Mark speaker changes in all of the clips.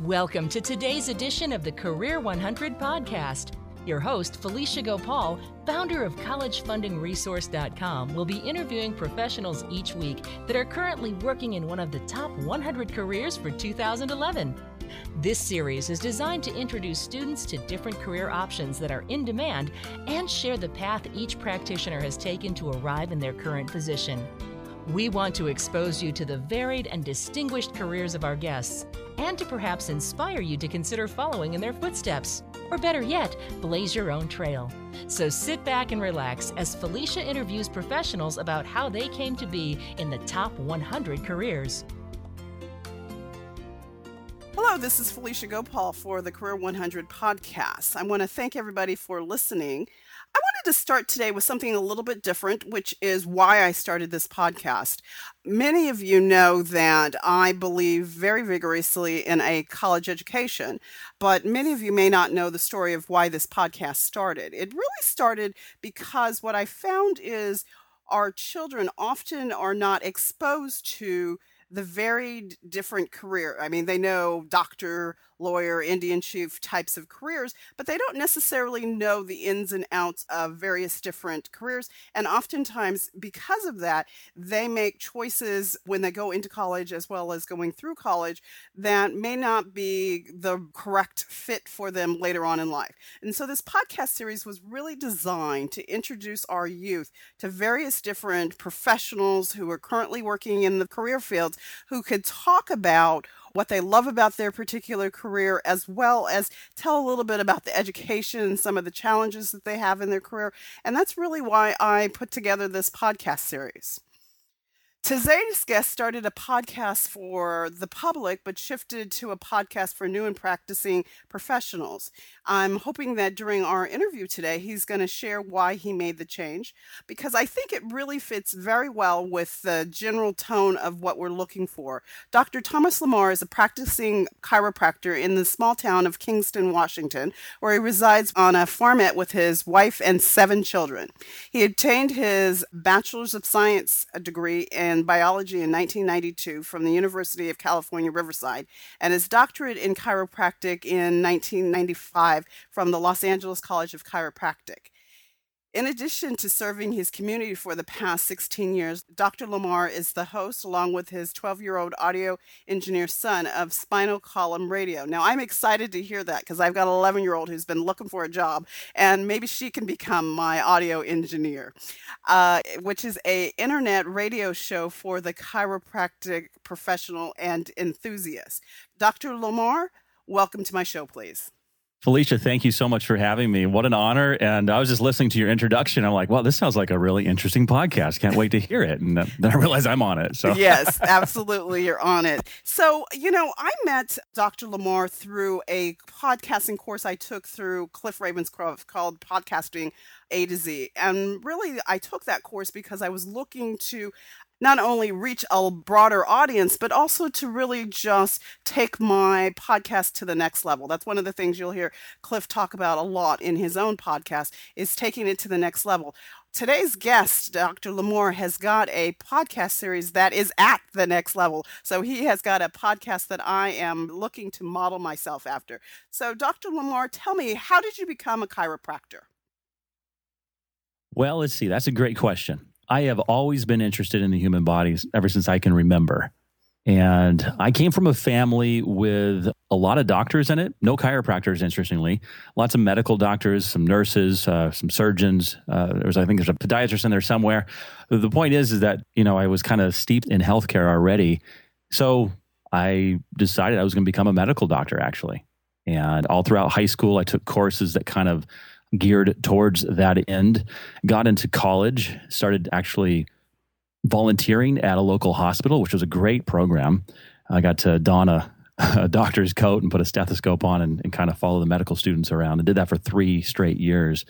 Speaker 1: Welcome to today's edition of the Career 100 podcast. Your host, Felicia Gopaul, founder of CollegeFundingResource.com, will be interviewing professionals each week that are currently working in one of the top 100 careers for 2011. This series is designed to introduce students to different career options that are in demand and share the path each practitioner has taken to arrive in their current position. We want to expose you to the varied and distinguished careers of our guests and to perhaps inspire you to consider following in their footsteps. Or better yet, blaze your own trail. So sit back and relax as Felicia interviews professionals about how they came to be in the top 100 careers.
Speaker 2: Hello, this is Felicia Gopaul for the Career 100 podcast. I want to thank everybody for listening. I wanted to start today with something a little bit different, which is why I started this podcast. Many of you know that I believe very vigorously in a college education, but many of you may not know the story of why this podcast started. It really started because what I found is our children often are not exposed to the varied different career. I mean, they know doctor, lawyer, Indian chief types of careers, but they don't necessarily know the ins and outs of various different careers. And oftentimes, because of that, they make choices when they go into college as well as going through college that may not be the correct fit for them later on in life. And so, this podcast series was really designed to introduce our youth to various different professionals who are currently working in the career fields who could talk about what they love about their particular career, as well as tell a little bit about the education and some of the challenges that they have in their career. And that's really why I put together this podcast series. Today's guest started a podcast for the public, but shifted to a podcast for new and practicing professionals. I'm hoping that during our interview today, he's going to share why he made the change because I think it really fits very well with the general tone of what we're looking for. Dr. Thomas Lamar is a practicing chiropractor in the small town of Kingston, Washington, where he resides on a farmette with his wife and seven children. He obtained his Bachelor's of Science degree in biology in 1992 from the University of California, Riverside, and his doctorate in chiropractic in 1995 from the Los Angeles College of Chiropractic. In addition to serving his community for the past 16 years, Dr. Lamar is the host, along with his 12 year old audio engineer son, of Spinal Column Radio. Now, I'm excited to hear that because I've got an 11 year old who's been looking for a job, and maybe she can become my audio engineer, uh, which is a internet radio show for the chiropractic professional and enthusiast. Dr. Lamar, welcome to my show, please.
Speaker 3: Felicia, thank you so much for having me. What an honor. And I was just listening to your introduction. I'm like, well, this sounds like a really interesting podcast. Can't wait to hear it. And then I realized I'm on it. So,
Speaker 2: yes, absolutely. You're on it. So, you know, I met Dr. Lamar through a podcasting course I took through Cliff Ravenscraft called Podcasting A to Z. And really, I took that course because I was looking to not only reach a broader audience, but also to really just take my podcast to the next level. That's one of the things you'll hear Cliff talk about a lot in his own podcast is taking it to the next level. Today's guest, Dr. Lamar, has got a podcast series that is at the next level. So he has got a podcast that I am looking to model myself after. So, Dr. Lamar, tell me, how did you become a chiropractor?
Speaker 3: Well, let's see. That's a great question. I have always been interested in the human bodies ever since I can remember. And I came from a family with a lot of doctors in it, no chiropractors, interestingly, lots of medical doctors, some nurses, uh, some surgeons. Uh, there's, I think, there's a podiatrist in there somewhere. The point is, is that you know I was kind of steeped in healthcare already, so I decided I was going to become a medical doctor, actually. And all throughout high school, I took courses that kind of geared towards that end. Got into college, started actually volunteering at a local hospital, which was a great program. I got to don a, a doctor's coat and put a stethoscope on and, and kind of follow the medical students around and did that for three straight years.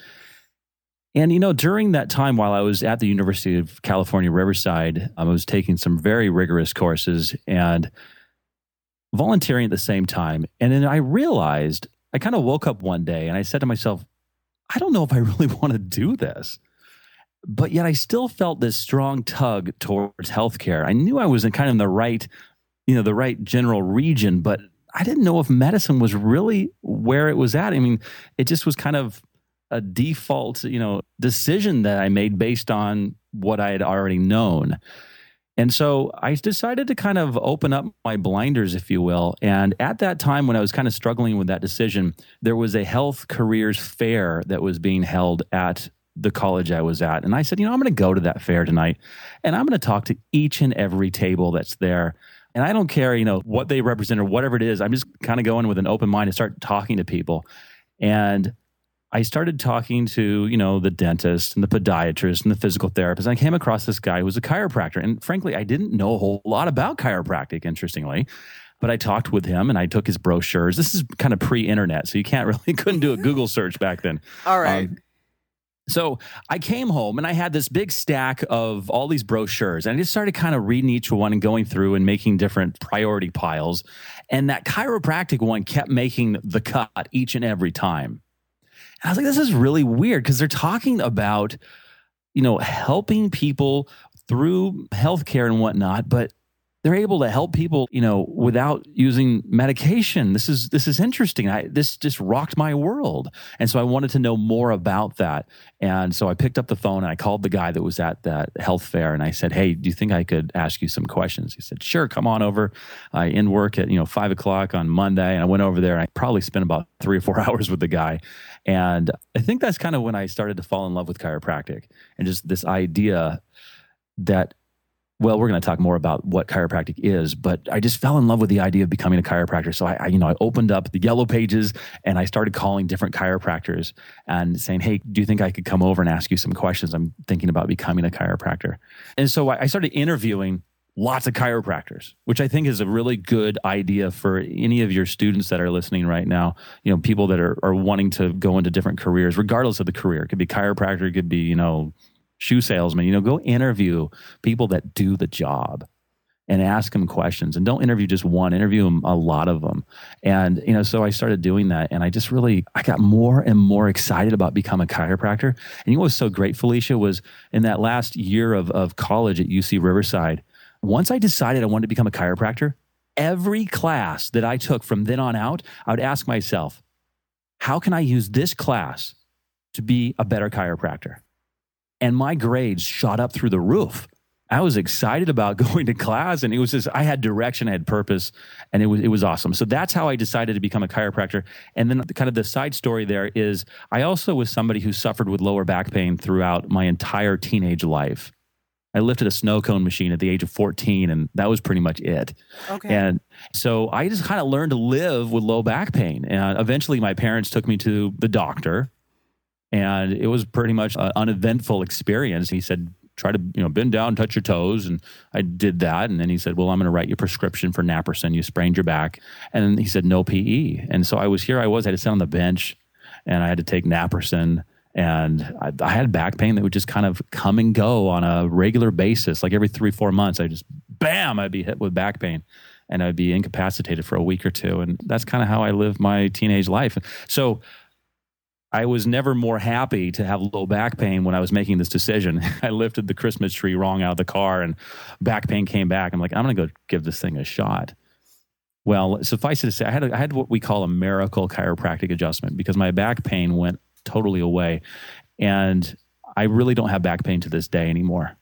Speaker 3: And, you know, during that time while I was at the University of California, Riverside, I was taking some very rigorous courses and volunteering at the same time. And then I realized, I kind of woke up one day and I said to myself, I don't know if I really want to do this. But yet I still felt this strong tug towards healthcare. I knew I was in kind of the right, you know, the right general region, but I didn't know if medicine was really where it was at. I mean, it just was kind of a default, you know, decision that I made based on what I had already known. And so I decided to kind of open up my blinders, if you will. And at that time, when I was kind of struggling with that decision, there was a health careers fair that was being held at the college I was at. And I said, you know, I'm going to go to that fair tonight and I'm going to talk to each and every table that's there. And I don't care, you know, what they represent or whatever it is. I'm just kind of going with an open mind and start talking to people. And I started talking to, you know, the dentist and the podiatrist and the physical therapist. And I came across this guy who was a chiropractor. And frankly, I didn't know a whole lot about chiropractic, interestingly. But I talked with him and I took his brochures. This is kind of pre-internet, so you can't really couldn't do a Google search back then.
Speaker 2: All right. Um,
Speaker 3: so I came home and I had this big stack of all these brochures, and I just started kind of reading each one and going through and making different priority piles. And that chiropractic one kept making the cut each and every time. I was like, this is really weird because they're talking about, you know, helping people through healthcare and whatnot, but they're able to help people, you know, without using medication. This is this is interesting. I this just rocked my world. And so I wanted to know more about that. And so I picked up the phone and I called the guy that was at that health fair and I said, Hey, do you think I could ask you some questions? He said, Sure, come on over. I in work at, you know, five o'clock on Monday. And I went over there and I probably spent about three or four hours with the guy. And I think that's kind of when I started to fall in love with chiropractic and just this idea that well, we're going to talk more about what chiropractic is, but I just fell in love with the idea of becoming a chiropractor. So I, I, you know, I opened up the yellow pages and I started calling different chiropractors and saying, "Hey, do you think I could come over and ask you some questions? I'm thinking about becoming a chiropractor." And so I started interviewing lots of chiropractors, which I think is a really good idea for any of your students that are listening right now. You know, people that are, are wanting to go into different careers, regardless of the career. It could be chiropractor, it could be, you know, shoe salesman, you know, go interview people that do the job and ask them questions. And don't interview just one interview them a lot of them and you know so i started doing that and i just really i got more and more excited about becoming a chiropractor. And you know what was so great felicia was in that last year of, of college at uc riverside once i decided i wanted to become a chiropractor every class that i took from then on out i would ask myself how can i use this class to be a better chiropractor and my grades shot up through the roof. I was excited about going to class and it was just I had direction, I had purpose, and it was it was awesome. So that's how I decided to become a chiropractor. And then the, kind of the side story there is I also was somebody who suffered with lower back pain throughout my entire teenage life. I lifted a snow cone machine at the age of 14 and that was pretty much it. Okay. And so I just kind of learned to live with low back pain. And eventually my parents took me to the doctor and it was pretty much an uneventful experience. He said, try to you know bend down touch your toes and i did that and then he said well i'm going to write you a prescription for naproxen. You sprained your back and he said no pe and so i was here i was i had to sit on the bench and i had to take naproxen and I, I had back pain that would just kind of come and go on a regular basis. Like every three four months i just bam i'd be hit with back pain and i'd be incapacitated for a week or two and that's kind of how i lived my teenage life. So I was never more happy to have low back pain when I was making this decision. I lifted the Christmas tree wrong out of the car and back pain came back. I'm like, I'm going to go give this thing a shot. Well, suffice it to say, I had, a, I had what we call a miracle chiropractic adjustment because my back pain went totally away. And I really don't have back pain to this day anymore.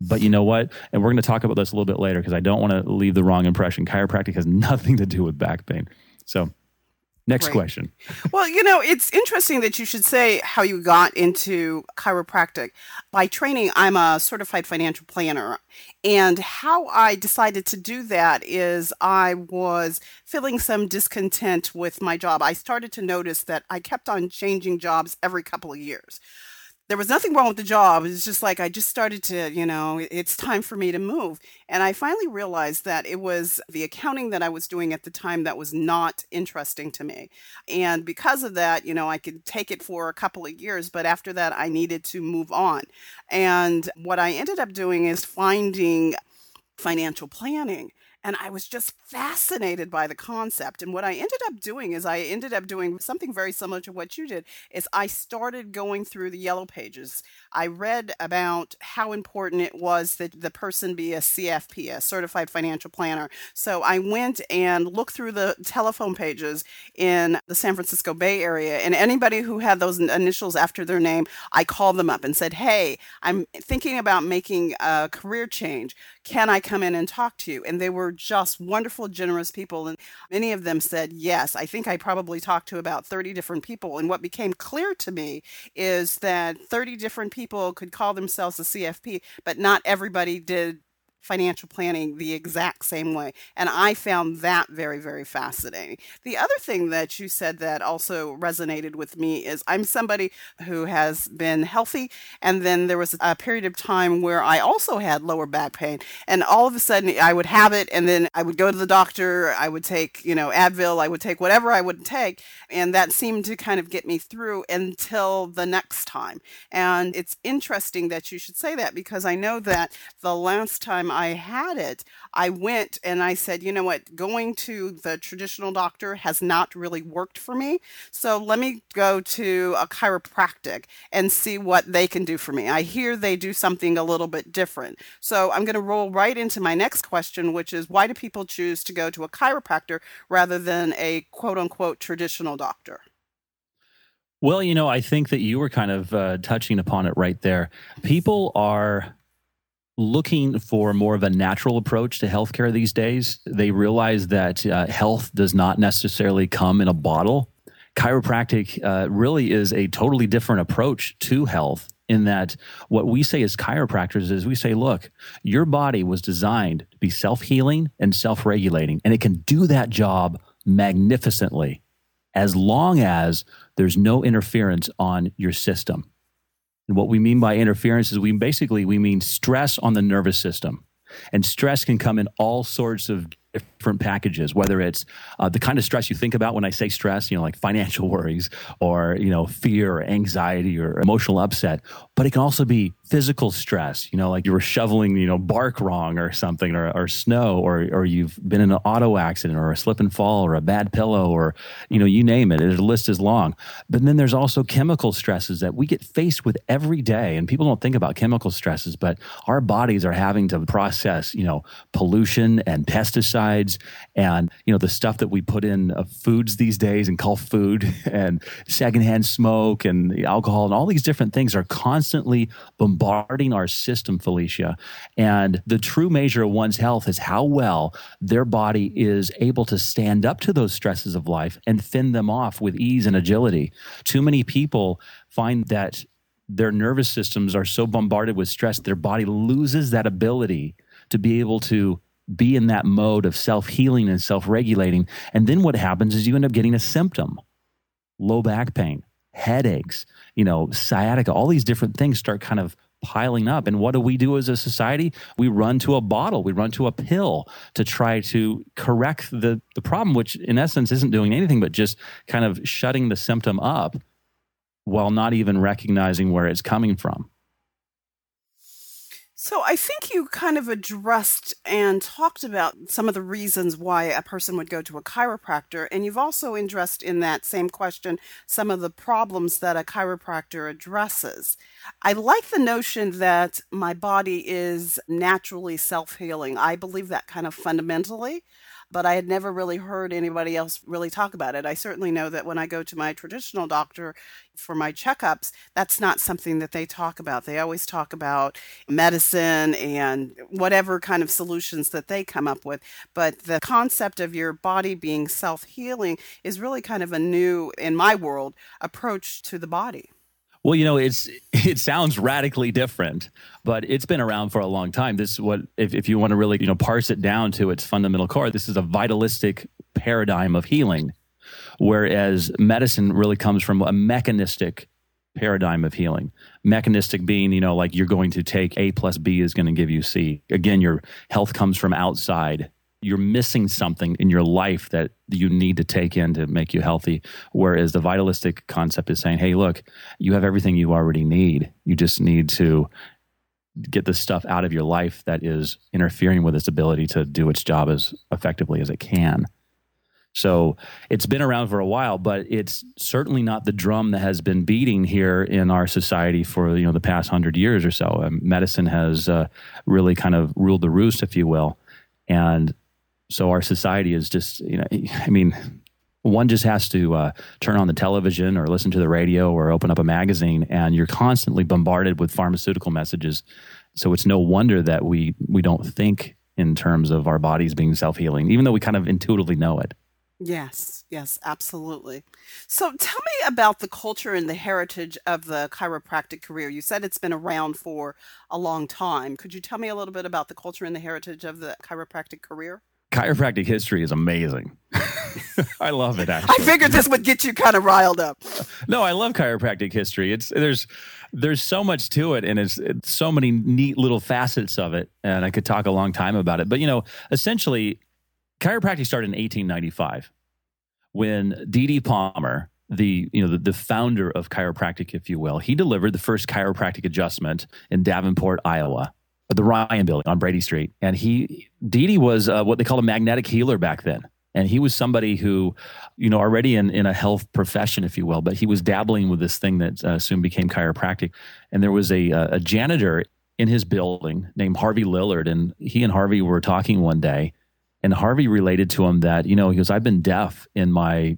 Speaker 3: But you know what? And we're going to talk about this a little bit later because I don't want to leave the wrong impression. Chiropractic has nothing to do with back pain. So Next right. question.
Speaker 2: Well, you know, it's interesting that you should say how you got into chiropractic. By training, I'm a certified financial planner. And how I decided to do that is I was feeling some discontent with my job. I started to notice that I kept on changing jobs every couple of years there was nothing wrong with the job. It's just like I just started to, you know, it's time for me to move. And I finally realized that it was the accounting that I was doing at the time that was not interesting to me. And because of that, you know, I could take it for a couple of years, but after that, I needed to move on. And what I ended up doing is finding financial planning And I was just fascinated by the concept. And what I ended up doing is I ended up doing something very similar to what you did is I started going through the yellow pages. I read about how important it was that the person be a CFP, a certified financial planner. So I went and looked through the telephone pages in the San Francisco Bay Area and anybody who had those initials after their name, I called them up and said, "Hey, I'm thinking about making a career change. Can I come in and talk to you?" And they were just wonderful, generous people. And many of them said, Yes. I think I probably talked to about 30 different people. And what became clear to me is that 30 different people could call themselves a CFP, but not everybody did financial planning the exact same way. And I found that very, very fascinating. The other thing that you said that also resonated with me is I'm somebody who has been healthy. And then there was a period of time where I also had lower back pain. And all of a sudden I would have it. And then I would go to the doctor. I would take, you know, Advil. I would take whatever I would take. And that seemed to kind of get me through until the next time. And it's interesting that you should say that because I know that the last time I had it, I went and I said, you know what, going to the traditional doctor has not really worked for me. So let me go to a chiropractic and see what they can do for me. I hear they do something a little bit different. So I'm going to roll right into my next question, which is why do people choose to go to a chiropractor rather than a quote unquote traditional doctor?
Speaker 3: Well, you know, I think that you were kind of uh, touching upon it right there. People are looking for more of a natural approach to healthcare these days. They realize that uh, health does not necessarily come in a bottle. Chiropractic uh, really is a totally different approach to health. In that, what we say as chiropractors is we say, look, your body was designed to be self healing and self regulating, and it can do that job magnificently as long as there's no interference on your system. And what we mean by interference is we basically we mean stress on the nervous system. And stress can come in all sorts of different packages, whether it's uh, the kind of stress you think about when I say stress, you know, like financial worries or, you know, fear or anxiety or emotional upset, but it can also be physical stress, you know, like you were shoveling, you know, bark wrong or something or, or snow or, or you've been in an auto accident or a slip and fall or a bad pillow or, you know, you name it. The list is long. But then there's also chemical stresses that we get faced with every day. And people don't think about chemical stresses, but our bodies are having to process, you know, pollution and pesticides and, you know, the stuff that we put in foods these days and call food and secondhand smoke and alcohol and all these different things are constantly bombarding our system, Felicia. And the true measure of one's health is how well their body is able to stand up to those stresses of life and fend them off with ease and agility. Too many people find that their nervous systems are so bombarded with stress, their body loses that ability to be able to be in that mode of self healing and self regulating. And then what happens is you end up getting a symptom low back pain, headaches, you know, sciatica, all these different things start kind of piling up. And what do we do as a society? We run to a bottle, we run to a pill to try to correct the, the problem, which in essence isn't doing anything but just kind of shutting the symptom up while not even recognizing where it's coming from.
Speaker 2: So I think you kind of addressed and talked about some of the reasons why a person would go to a chiropractor. And you've also addressed in that same question some of the problems that a chiropractor addresses. I like the notion that my body is naturally self healing. I believe that kind of fundamentally but I had never really heard anybody else really talk about it. I certainly know that when I go to my traditional doctor for my checkups, that's not something that they talk about. They always talk about medicine and whatever kind of solutions that they come up with. But the concept of your body being self healing is really kind of a new, in my world, approach to the body.
Speaker 3: Well, you know, it's it sounds radically different, but it's been around for a long time. This is what if, if you want to really, you know, parse it down to its fundamental core, this is a vitalistic paradigm of healing. Whereas medicine really comes from a mechanistic paradigm of healing. Mechanistic being, you know, like you're going to take A plus B is going to give you C. Again, your health comes from outside you're missing something in your life that you need to take in to make you healthy. Whereas the vitalistic concept is saying, hey, look, you have everything you already need. You just need to get the stuff out of your life that is interfering with its ability to do its job as effectively as it can. So it's been around for a while, but it's certainly not the drum that has been beating here in our society for you know the past hundred years or so. Um, medicine has uh, really kind of ruled the roost, if you will, and so our society is just you know I mean one just has to uh, turn on the television or listen to the radio or open up a magazine and you're constantly bombarded with pharmaceutical messages so it's no wonder that we we don't think in terms of our bodies being self-healing even though we kind of intuitively know it
Speaker 2: Yes, yes, absolutely. So tell me about the culture and the heritage of the chiropractic career. You said it's been around for a long time. Could you tell me a little bit about the culture and the heritage of the chiropractic career?
Speaker 3: Chiropractic history is amazing. I love it. Actually.
Speaker 2: I figured this would get you kind of riled up.
Speaker 3: No, I love chiropractic history. It's there's there's so much to it, and it's, it's so many neat little facets of it, and I could talk a long time about it. But you know, essentially, chiropractic started in 1895 when D.D. Palmer, the you know the, the founder of chiropractic, if you will, he delivered the first chiropractic adjustment in Davenport, Iowa the Ryan building on Brady Street. And he, D.D. was uh, what they call a magnetic healer back then. And he was somebody who, you know, already in, in a health profession, if you will, but he was dabbling with this thing that uh, soon became chiropractic. And there was a, a janitor in his building named Harvey Lillard. And he and Harvey were talking one day. And Harvey related to him that, you know, he goes, I've been deaf in my,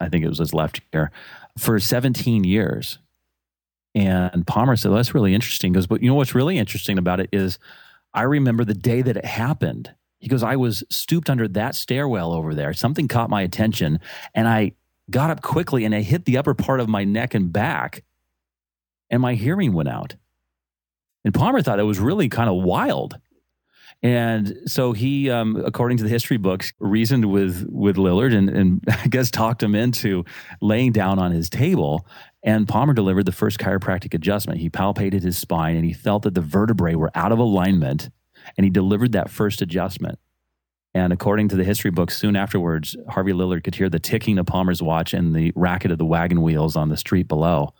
Speaker 3: I think it was his left ear, for 17 years. And Palmer said, well, that's really interesting. He goes, but you know what's really interesting about it is I remember the day that it happened. He goes, I was stooped under that stairwell over there. Something caught my attention and I got up quickly and I hit the upper part of my neck and back and my hearing went out. And Palmer thought it was really kind of wild. And so he, um, according to the history books, reasoned with with Lillard and, and I guess talked him into laying down on his table and Palmer delivered the first chiropractic adjustment. He palpated his spine and he felt that the vertebrae were out of alignment and he delivered that first adjustment. And according to the history books, soon afterwards, Harvey Lillard could hear the ticking of Palmer's watch and the racket of the wagon wheels on the street below.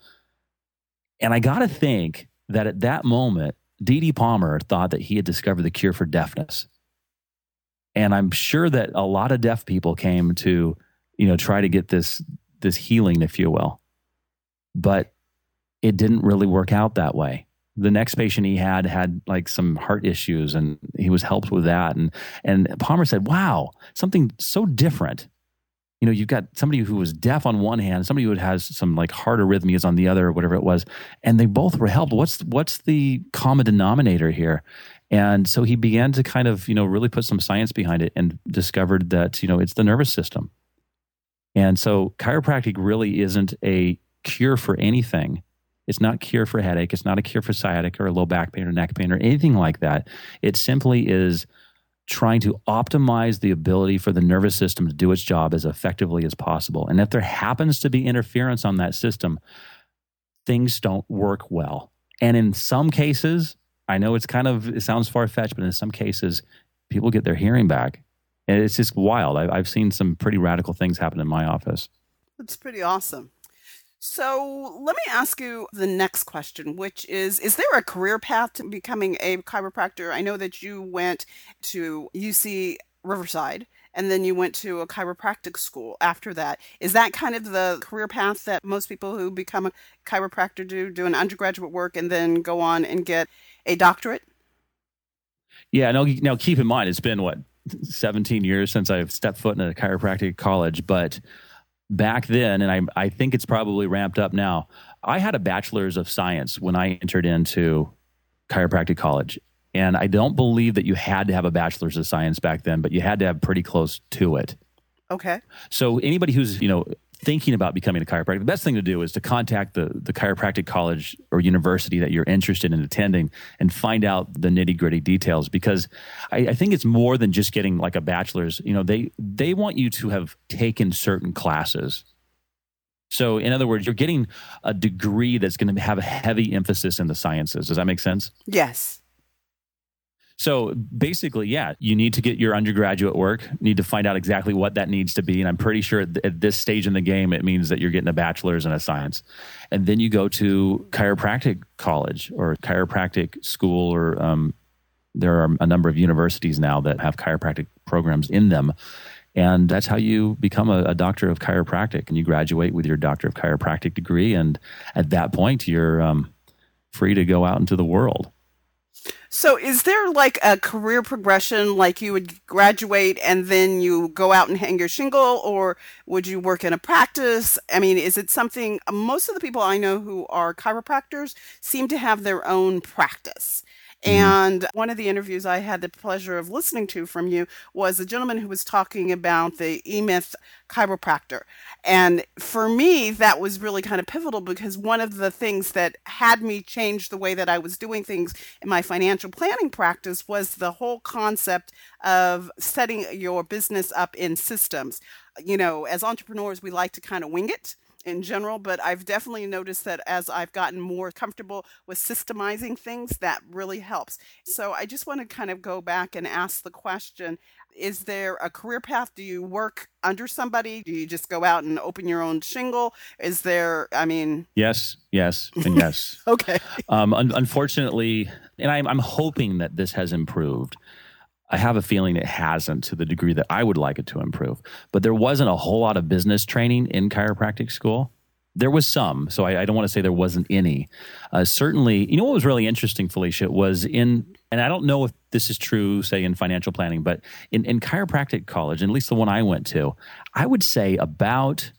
Speaker 3: And I got to think that at that moment, D.D. Palmer thought that he had discovered the cure for deafness. And I'm sure that a lot of deaf people came to, you know, try to get this this healing, if you will but it didn't really work out that way. The next patient he had had like some heart issues and he was helped with that. And, and Palmer said, wow, something so different. You know, you've got somebody who was deaf on one hand, somebody who has some like heart arrhythmias on the other, or whatever it was, and they both were helped. What's what's the common denominator here? And so he began to kind of, you know, really put some science behind it and discovered that, you know, it's the nervous system. And so chiropractic really isn't a cure for anything. It's not cure for headache. It's not a cure for sciatica or low back pain or neck pain or anything like that. It simply is trying to optimize the ability for the nervous system to do its job as effectively as possible. And if there happens to be interference on that system, things don't work well. And in some cases, I know it's kind of, it sounds far fetched, but in some cases, people get their hearing back. And it's just wild. I've seen some pretty radical things happen in my office.
Speaker 2: It's pretty awesome. So let me ask you the next question, which is Is there a career path to becoming a chiropractor? I know that you went to UC Riverside and then you went to a chiropractic school after that. Is that kind of the career path that most people who become a chiropractor do, do an undergraduate work and then go on and get a doctorate?
Speaker 3: Yeah, now, now keep in mind, it's been what, 17 years since I've stepped foot in a chiropractic college, but back then, and I, I think it's probably ramped up now. I had a bachelor's of science when I entered into chiropractic college. And I don't believe that you had to have a bachelor's of science back then, but you had to have pretty close to it.
Speaker 2: Okay.
Speaker 3: So anybody who's, you know, thinking about becoming a chiropractor, the best thing to do is to contact the, the chiropractic college or university that you're interested in attending and find out the nitty gritty details because I, I, think it's more than just getting like a bachelor's. You know, they they want you to have taken certain classes. So, in other words, you're getting a degree that's going to have a heavy emphasis in the sciences. Does that make sense?
Speaker 2: Yes.
Speaker 3: So basically, yeah, you need to get your undergraduate work, need to find out exactly what that needs to be. And I'm pretty sure at, this stage in the game, it means that you're getting a bachelor's in a science. And then you go to chiropractic college or chiropractic school, or um, there are a number of universities now that have chiropractic programs in them. And that's how you become a, a, doctor of chiropractic, and you graduate with your doctor of chiropractic degree. And at that point, you're um, free to go out into the world.
Speaker 2: So, is there like a career progression, like you would graduate and then you go out and hang your shingle, or would you work in a practice? I mean, is it something most of the people I know who are chiropractors seem to have their own practice? Mm-hmm. And one of the interviews I had the pleasure of listening to from you was a gentleman who was talking about the E Myth chiropractor. And for me, that was really kind of pivotal because one of the things that had me change the way that I was doing things in my financial planning practice was the whole concept of setting your business up in systems. You know, as entrepreneurs, we like to kind of wing it in general, but I've definitely noticed that as I've gotten more comfortable with systemizing things, that really helps. So I just want to kind of go back and ask the question is there a career path? Do you work under somebody? Do you just go out and open your own shingle? Is there, I mean.
Speaker 3: Yes, yes, and yes.
Speaker 2: okay.
Speaker 3: Um, un- unfortunately, and I'm, I'm hoping that this has improved. I have a feeling it hasn't to the degree that I would like it to improve. But there wasn't a whole lot of business training in chiropractic school. There was some, so I, I don't want to say there wasn't any. Uh, certainly, you know what was really interesting, Felicia, was in, and I don't know if this is true, say in financial planning, but in, in chiropractic college, at least the one I went to, I would say about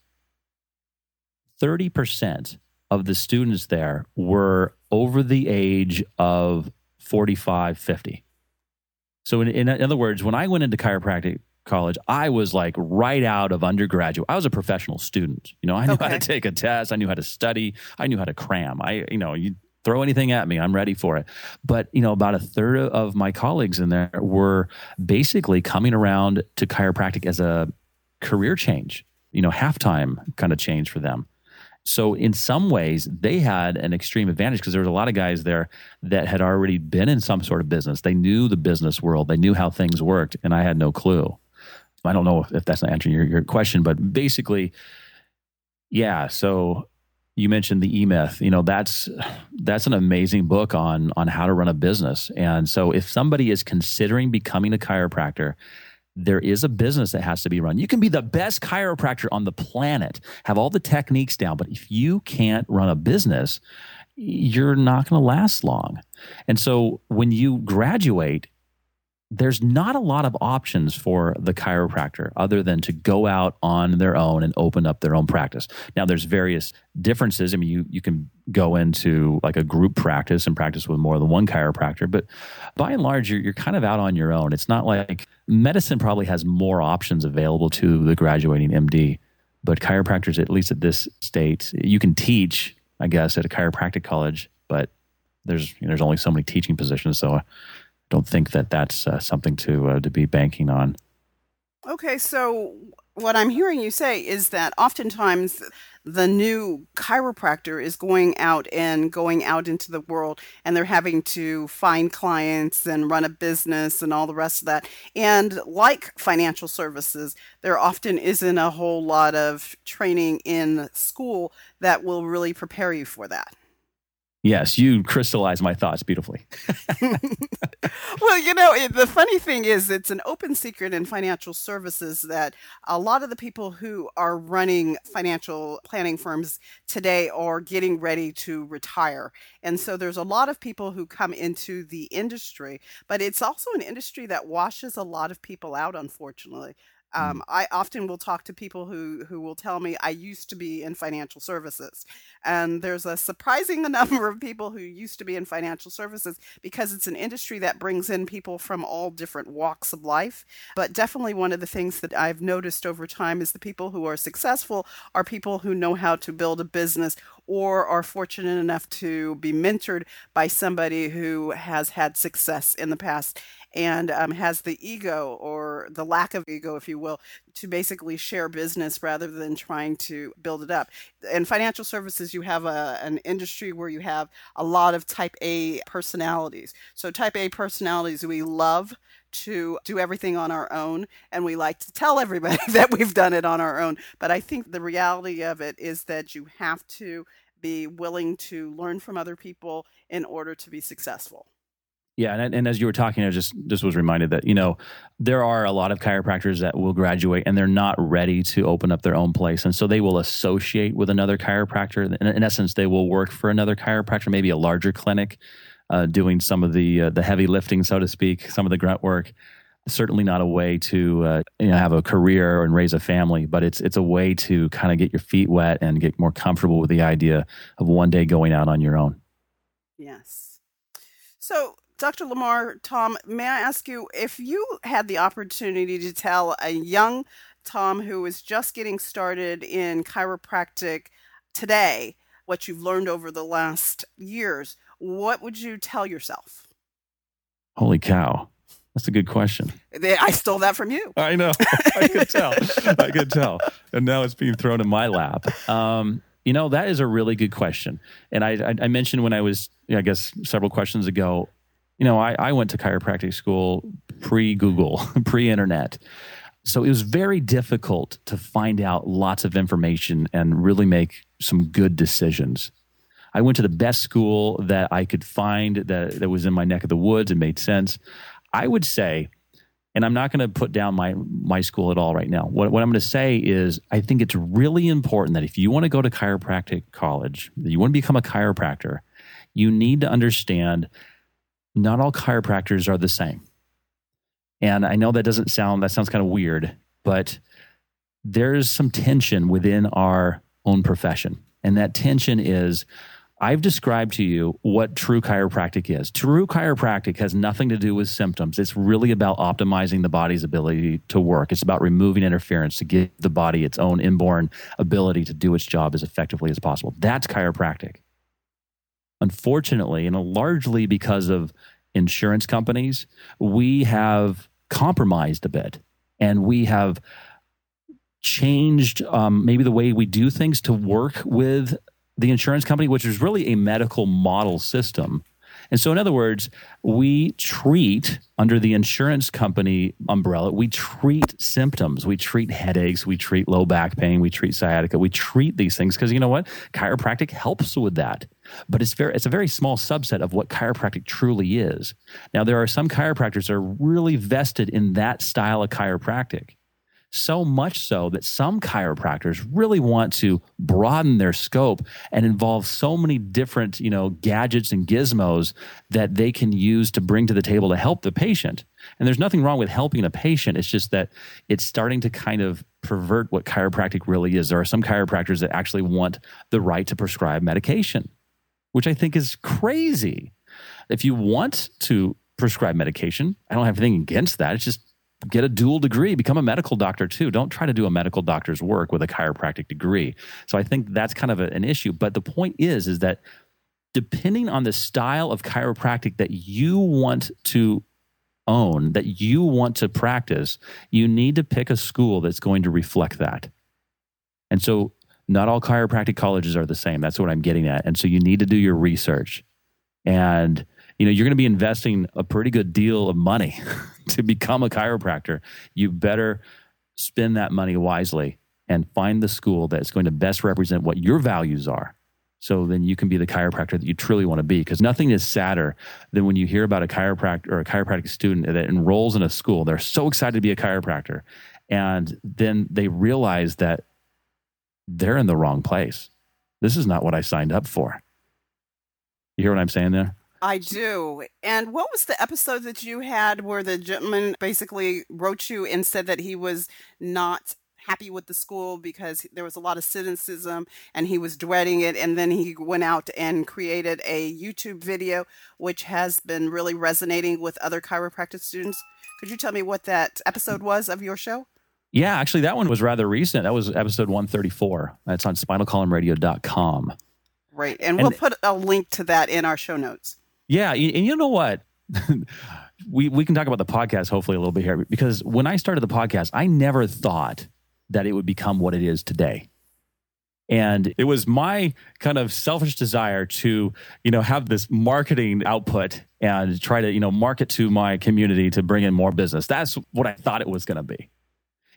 Speaker 3: 30% of the students there were over the age of 45, 50. So, in, in, other words, when I went into chiropractic college, I was like right out of undergraduate. I was a professional student. You know, I knew okay. how to take a test, I knew how to study, I knew how to cram. I, you know, you throw anything at me, I'm ready for it. But, you know, about a third of my colleagues in there were basically coming around to chiropractic as a career change, you know, halftime kind of change for them. So in some ways, they had an extreme advantage because there was a lot of guys there that had already been in some sort of business. They knew the business world, they knew how things worked, and I had no clue. I don't know if that's not answering your, your question, but basically, yeah. So you mentioned the E Myth. You know, that's that's an amazing book on on how to run a business. And so if somebody is considering becoming a chiropractor, there is a business that has to be run. You can be the best chiropractor on the planet, have all the techniques down, but if you can't run a business, you're not going to last long. And so when you graduate, there's not a lot of options for the chiropractor other than to go out on their own and open up their own practice. Now there's various differences. I mean you you can go into like a group practice and practice with more than one chiropractor, but by and large you're you're kind of out on your own. It's not like medicine probably has more options available to the graduating MD, but chiropractors at least at this state, you can teach, I guess, at a chiropractic college, but there's you know, there's only so many teaching positions, so don't think that that's uh, something to uh, to be banking on.
Speaker 2: Okay, so what I'm hearing you say is that oftentimes the new chiropractor is going out and going out into the world and they're having to find clients and run a business and all the rest of that. And like financial services, there often isn't a whole lot of training in school that will really prepare you for that.
Speaker 3: Yes, you crystallize my thoughts beautifully.
Speaker 2: well, you know, it, the funny thing is, it's an open secret in financial services that a lot of the people who are running financial planning firms today are getting ready to retire. And so there's a lot of people who come into the industry, but it's also an industry that washes a lot of people out, unfortunately. Mm. Um, I often will talk to people who, who will tell me I used to be in financial services. And there's a surprising number of people who used to be in financial services because it's an industry that brings in people from all different walks of life. But definitely one of the things that I've noticed over time is the people who are successful are people who know how to build a business or are fortunate enough to be mentored by somebody who has had success in the past. And um, has the ego or the lack of ego, if you will, to basically share business rather than trying to build it up. In financial services, you have a, an industry where you have a lot of type A personalities. So, type A personalities we love to do everything on our own and we like to tell everybody that we've done it on our own but i think the reality of it is that you have to be willing to learn from other people in order to be successful
Speaker 3: yeah, and, and as you were talking, I just just was reminded that you know there are a lot of chiropractors that will graduate and they're not ready to open up their own place, and so they will associate with another chiropractor. In, in essence, they will work for another chiropractor, maybe a larger clinic, uh, doing some of the uh, the heavy lifting, so to speak, some of the grunt work. Certainly not a way to uh, you know, have a career and raise a family, but it's it's a way to kind of get your feet wet and get more comfortable with the idea of one day going out on your own.
Speaker 2: Yes. So, Dr. Lamar, Tom, may I ask you if you had the opportunity to tell a young Tom who is just getting started in chiropractic today what you've learned over the last years, what would you tell yourself?
Speaker 3: Holy cow. That's a good question.
Speaker 2: I stole that from you.
Speaker 3: I know. I could tell. I could tell. And now it's being thrown in my lap. Um, you know, that is a really good question. And I, I, I mentioned when I was, I guess, several questions ago, you know, I, I went to chiropractic school pre Google, pre internet. So it was very difficult to find out lots of information and really make some good decisions. I went to the best school that I could find that, that was in my neck of the woods and made sense. I would say, and I'm not going to put down my my school at all right now. What, what I'm going to say is, I think it's really important that if you want to go to chiropractic college, you want to become a chiropractor, you need to understand not all chiropractors are the same. And I know that doesn't sound that sounds kind of weird, but there's some tension within our own profession. And that tension is I've described to you what true chiropractic is. True chiropractic has nothing to do with symptoms. It's really about optimizing the body's ability to work. It's about removing interference to give the body its own inborn ability to do its job as effectively as possible. That's chiropractic. Unfortunately, and largely because of insurance companies, we have compromised a bit and we have changed um, maybe the way we do things to work with the insurance company, which is really a medical model system. And so, in other words, we treat under the insurance company umbrella, we treat symptoms. We treat headaches. We treat low back pain. We treat sciatica. We treat these things because you know what? Chiropractic helps with that. But it's very it's a very small subset of what chiropractic truly is. Now, there are some chiropractors that are really vested in that style of chiropractic so much so that some chiropractors really want to broaden their scope and involve so many different, you know, gadgets and gizmos that they can use to bring to the table to help the patient. And there's nothing wrong with helping a patient. It's just that it's starting to kind of pervert what chiropractic really is. There are some chiropractors that actually want the right to prescribe medication, which I think is crazy. If you want to prescribe medication, I don't have anything against that. It's just get a dual degree, become a medical doctor too. Don't try to do a medical doctor's work with a chiropractic degree. So I think that's kind of a, an issue. But the point is, is that depending on the style of chiropractic that you want to own, that you want to practice, you need to pick a school that's going to reflect that. And so not all chiropractic colleges are the same. That's what I'm getting at. And so you need to do your research. And you know, you're going to be investing a pretty good deal of money to become a chiropractor, you better spend that money wisely and find the school that's going to best represent what your values are. So then you can be the chiropractor that you truly want to be. Because nothing is sadder than when you hear about a chiropractor or a chiropractic student that enrolls in a school. They're so excited to be a chiropractor. And then they realize that they're in the wrong place. This is not what I signed up for. You hear what I'm saying there?
Speaker 2: I do. And what was the episode that you had where the gentleman basically wrote you and said that he was not happy with the school because there was a lot of cynicism and he was dreading it and then he went out and created a YouTube video which has been really resonating with other chiropractic students. Could you tell me what that episode was of your show?
Speaker 3: Yeah, actually that one was rather recent. That was episode 134. That's on spinalcolumnradio.com.
Speaker 2: Right. And, and we'll put a link to that in our show notes.
Speaker 3: Yeah, and you know what? we we can talk about the podcast hopefully a little bit here because when I started the podcast, I never thought that it would become what it is today. And it was my kind of selfish desire to, you know, have this marketing output and try to, you know, market to my community to bring in more business. That's what I thought it was going to be.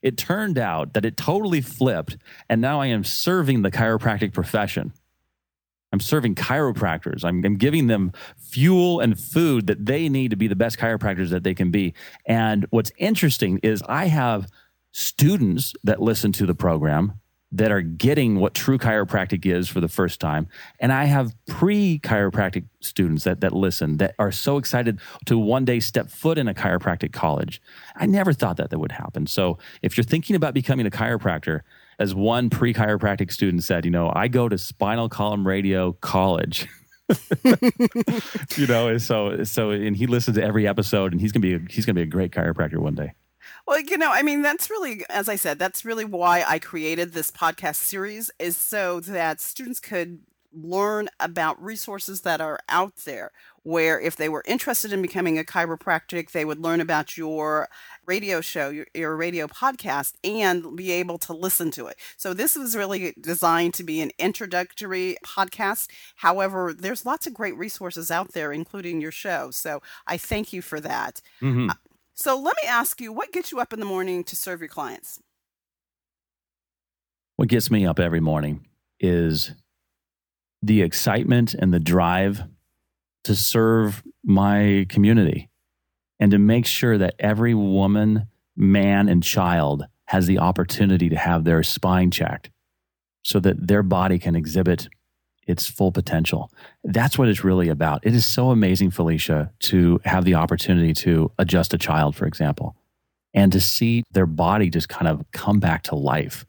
Speaker 3: It turned out that it totally flipped. And now I am serving the chiropractic profession. I'm serving chiropractors. I'm, I'm, giving them fuel and food that they need to be the best chiropractors that they can be. And what's interesting is I have students that listen to the program that are getting what true chiropractic is for the first time. And I have pre chiropractic students that, that listen that are so excited to one day step foot in a chiropractic college. I never thought that that would happen. So if you're thinking about becoming a chiropractor, as one pre chiropractic student said, you know, I go to spinal column radio college. you know, so so and he listens to every episode and he's gonna be a, he's gonna be a great chiropractor one day.
Speaker 2: Well, you know, I mean, that's really, as I said, that's really why I created this podcast series is so that students could learn about resources that are out there where if they were interested in becoming a chiropractic they would learn about your radio show your, your, radio podcast and be able to listen to it. So this is really designed to be an introductory podcast. However there's lots of great resources out there including your show. So i thank you for that. Mm-hmm. So let me ask you, what gets you up in the morning to serve your clients?
Speaker 3: What gets me up every morning is the excitement and the drive to serve my community and to make sure that every woman, man, and child has the opportunity to have their spine checked so that their body can exhibit its full potential. That's what it's really about. It is so amazing, Felicia, to have the opportunity to adjust a child, for example, and to see their body just kind of come back to life.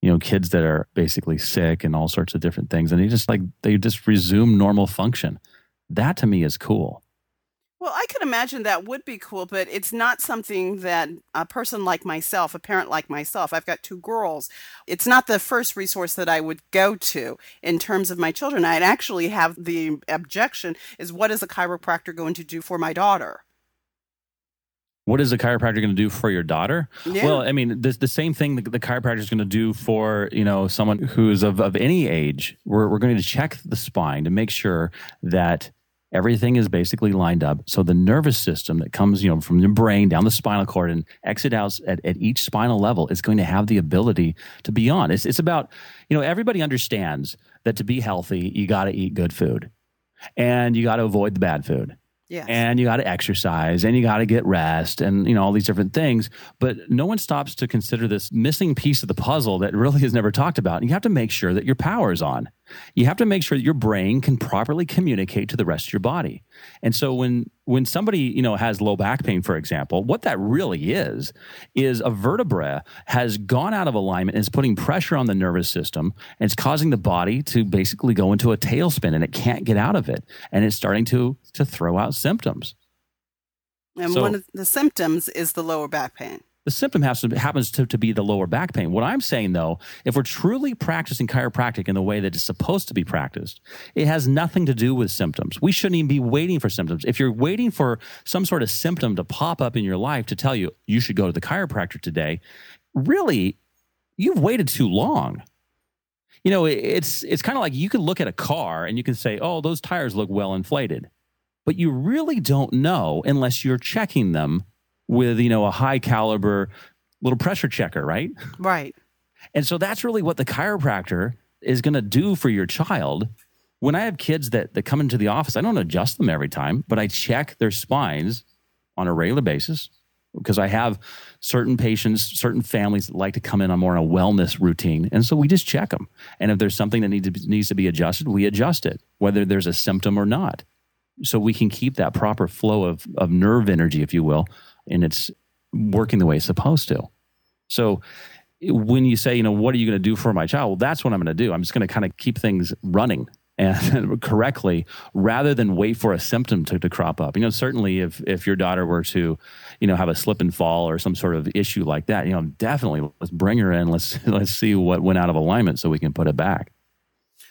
Speaker 3: You know, kids that are basically sick and all sorts of different things, and they just like, they just resume normal function. That to me is cool.
Speaker 2: Well, I can imagine that would be cool, but it's not something that a person like myself, a parent like myself, I've got two girls. It's not the first resource that I would go to in terms of my children. I'd actually have the objection is what is a chiropractor going to do for my daughter?
Speaker 3: What is a chiropractor going to do for your daughter? Yeah. Well, I mean, the, the same thing the, the chiropractor is going to do for you know someone who's of, of any age. We're, we're going to check the spine to make sure that everything is basically lined up. So the nervous system that comes, you know, from the brain down the spinal cord and exit out at, at each spinal level is going to have the ability to be on. It's, it's about, you know, everybody understands that to be healthy, you got to eat good food and you got to avoid the bad food. And you got to exercise and you got to get rest and you know all these different things, but no one stops to consider this missing piece of the puzzle that really is never talked about. And you have to make sure that your power is on you have to make sure that your brain can properly communicate to the rest of your body. And so when when somebody, you know, has low back pain for example, what that really is is a vertebra has gone out of alignment and is putting pressure on the nervous system and it's causing the body to basically go into a tailspin and it can't get out of it and it's starting to to throw out symptoms.
Speaker 2: And so, one of the symptoms is the lower back pain.
Speaker 3: The symptom has to, happens to, to be the lower back pain. What I'm saying though, if we're truly practicing chiropractic in the way that it's supposed to be practiced, it has nothing to do with symptoms. We shouldn't even be waiting for symptoms. If you're waiting for some sort of symptom to pop up in your life to tell you you should go to the chiropractor today, really, you've waited too long you know it's it's kind of like you can look at a car and you can say oh those tires look well inflated but you really don't know unless you're checking them with you know a high caliber little pressure checker, right?
Speaker 2: Right.
Speaker 3: And so that's really what the chiropractor is going to do for your child. When I have kids that, that come into the office, I don't adjust them every time, but I check their spines on a regular basis because I have certain patients, certain families that like to come in on more on a wellness routine. And so we just check them. And if there's something that needs to, needs to be adjusted, we adjust it, whether there's a symptom or not. So we can keep that proper flow of, of nerve energy, if you will, and it's working the way it's supposed to. So when you say, you know, what are you going to do for my child? Well, that's what I'm going to do. I'm just going to kind of keep things running and correctly rather than wait for a symptom to, to crop up. You know, certainly if if your daughter were to, you know, have a slip and fall or some sort of issue like that, you know, definitely let's bring her in. Let's let's see what went out of alignment so we can put it back.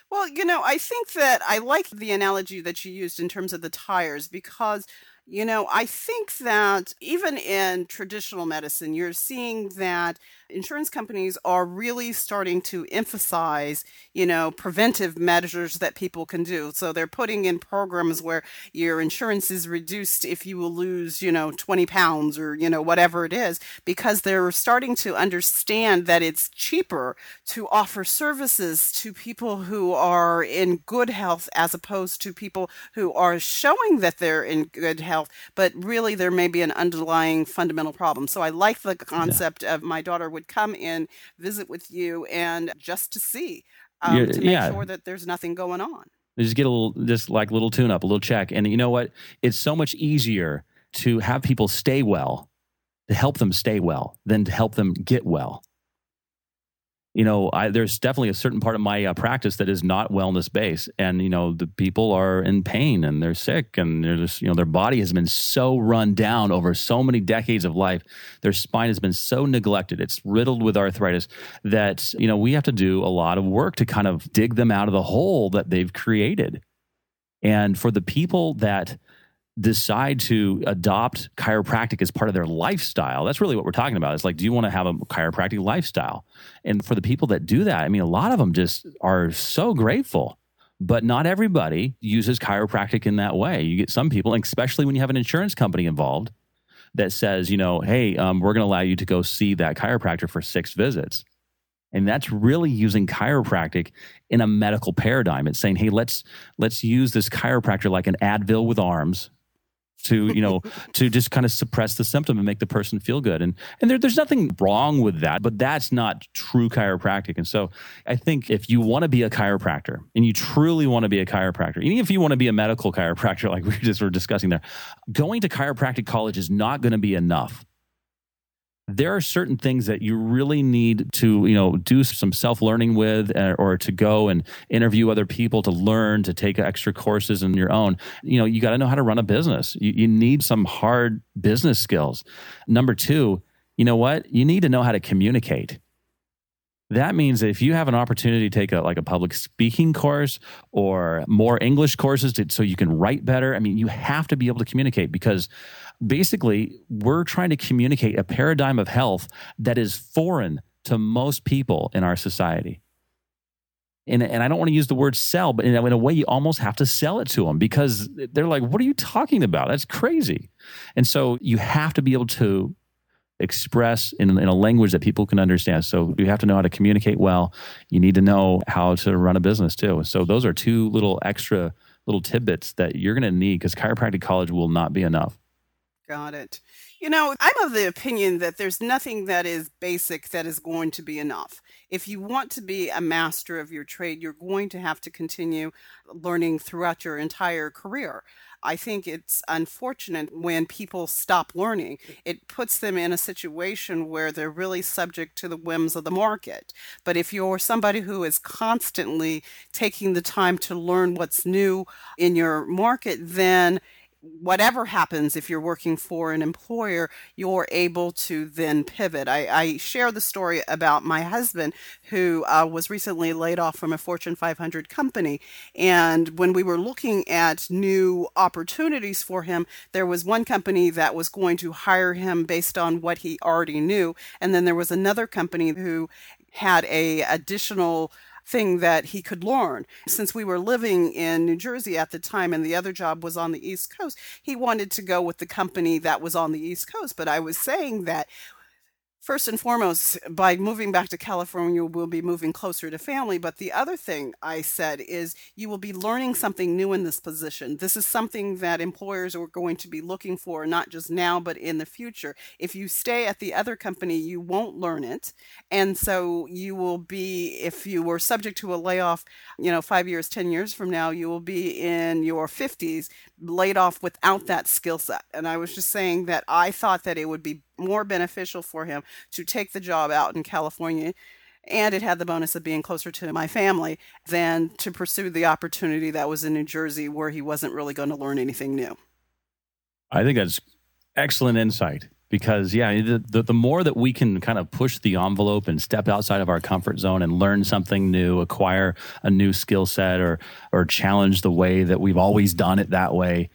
Speaker 2: Well, you know, I think that I like the analogy that you used in terms of the tires because You know, I think that even in traditional medicine, you're seeing that insurance companies are really starting to emphasize, you know, preventive measures that people can do. So they're putting in programs where your insurance is reduced if you will lose, you know, 20 pounds or, you know, whatever it is, because they're starting to understand that it's cheaper to offer services to people who are in good health as opposed to people who are showing that they're in good health, but really there may be an underlying fundamental problem. So I like the concept yeah. of my daughter would come in, visit with you, and just to see, um, to make yeah. sure that there's nothing going on.
Speaker 3: Just get a little, just like little tune up, a little check. And you know what? It's so much easier to have people stay well, to help them stay well, than to help them get well you know, I, there's definitely a certain part of my uh, practice that is not wellness based, and you know, the people are in pain and they're sick, and they're just, you know, their body has been so run down over so many decades of life. Their spine has been so neglected; it's riddled with arthritis that you know we have to do a lot of work to kind of dig them out of the hole that they've created. And for the people that decide to adopt chiropractic as part of their lifestyle, that's really what we're talking about. It's like, do you want to have a chiropractic lifestyle? And for the people that do that, I mean, a lot of them just are so grateful. But not everybody uses chiropractic in that way. You get some people, especially when you have an insurance company involved, that says, you know, hey, um, we're going to allow you to go see that chiropractor for six visits. And that's really using chiropractic in a medical paradigm. It's saying, hey, let's let's use this chiropractor like an Advil with arms to you know to just kind of suppress the symptom and make the person feel good. And and there, there's nothing wrong with that but that's not true chiropractic. And so i think if you want to be a chiropractor and you truly want to be a chiropractor even if you want to be a medical chiropractor like we just were discussing there going to chiropractic college is not going to be enough there are certain things that you really need to you know do some self-learning with uh, or to go and interview other people to learn to take extra courses in your own. You know you got to know how to run a business. You, you need some hard business skills. Number two you know what? You need to know how to communicate. That means that if you have an opportunity to take a like a public speaking course or more english courses to, so you can write better i mean you have to be able to communicate because basically, we're trying to communicate a paradigm of health that is foreign to most people in our society. And, and I don't want to use the word sell, but in a, in a way, you almost have to sell it to them because they're like, what are you talking about? That's crazy. And so you have to be able to express in, in, a language that people can understand. So you have to know how to communicate well. You need to know how to run a business too. So those are two little extra little tidbits that you're going to need because chiropractic college will not be enough.
Speaker 2: Got it. You know, I'm of the opinion that there's nothing that is basic that is going to be enough. If you want to be a master of your trade, you're going to have to continue learning throughout your entire career. I think it's unfortunate when people stop learning. It puts them in a situation where they're really subject to the whims of the market. But if you're somebody who is constantly taking the time to learn what's new in your market, then whatever happens if you're working for an employer, you're able to then pivot. I, I share the story about my husband who uh, was recently laid off from a Fortune 500 company. And when we were looking at new opportunities for him, there was one company that was going to hire him based on what he already knew. And then there was another company who had a additional thing that he could learn. Since we were living in New Jersey at the time and the other job was on the East Coast, he wanted to go with the company that was on the East Coast. But I was saying that first and foremost, by moving back to California, we'll be moving closer to family. But the other thing I said is you will be learning something new in this position. This is something that employers are going to be looking for, not just now, but in the future. If you stay at the other company, you won't learn it. And so you will be, if you were subject to a layoff, you know, five years, 10 years from now, you will be in your 50s laid off without that skill set. And I was just saying that I thought that it would be more beneficial for him to take the job out in California and it had the bonus of being closer to my family than to pursue the opportunity that was in New Jersey where he wasn't really going to learn anything new.
Speaker 3: I think that's excellent insight because yeah the, the, the, more that we can kind of push the envelope and step outside of our comfort zone and learn something new acquire a new skill set or or challenge the way that we've always done it that way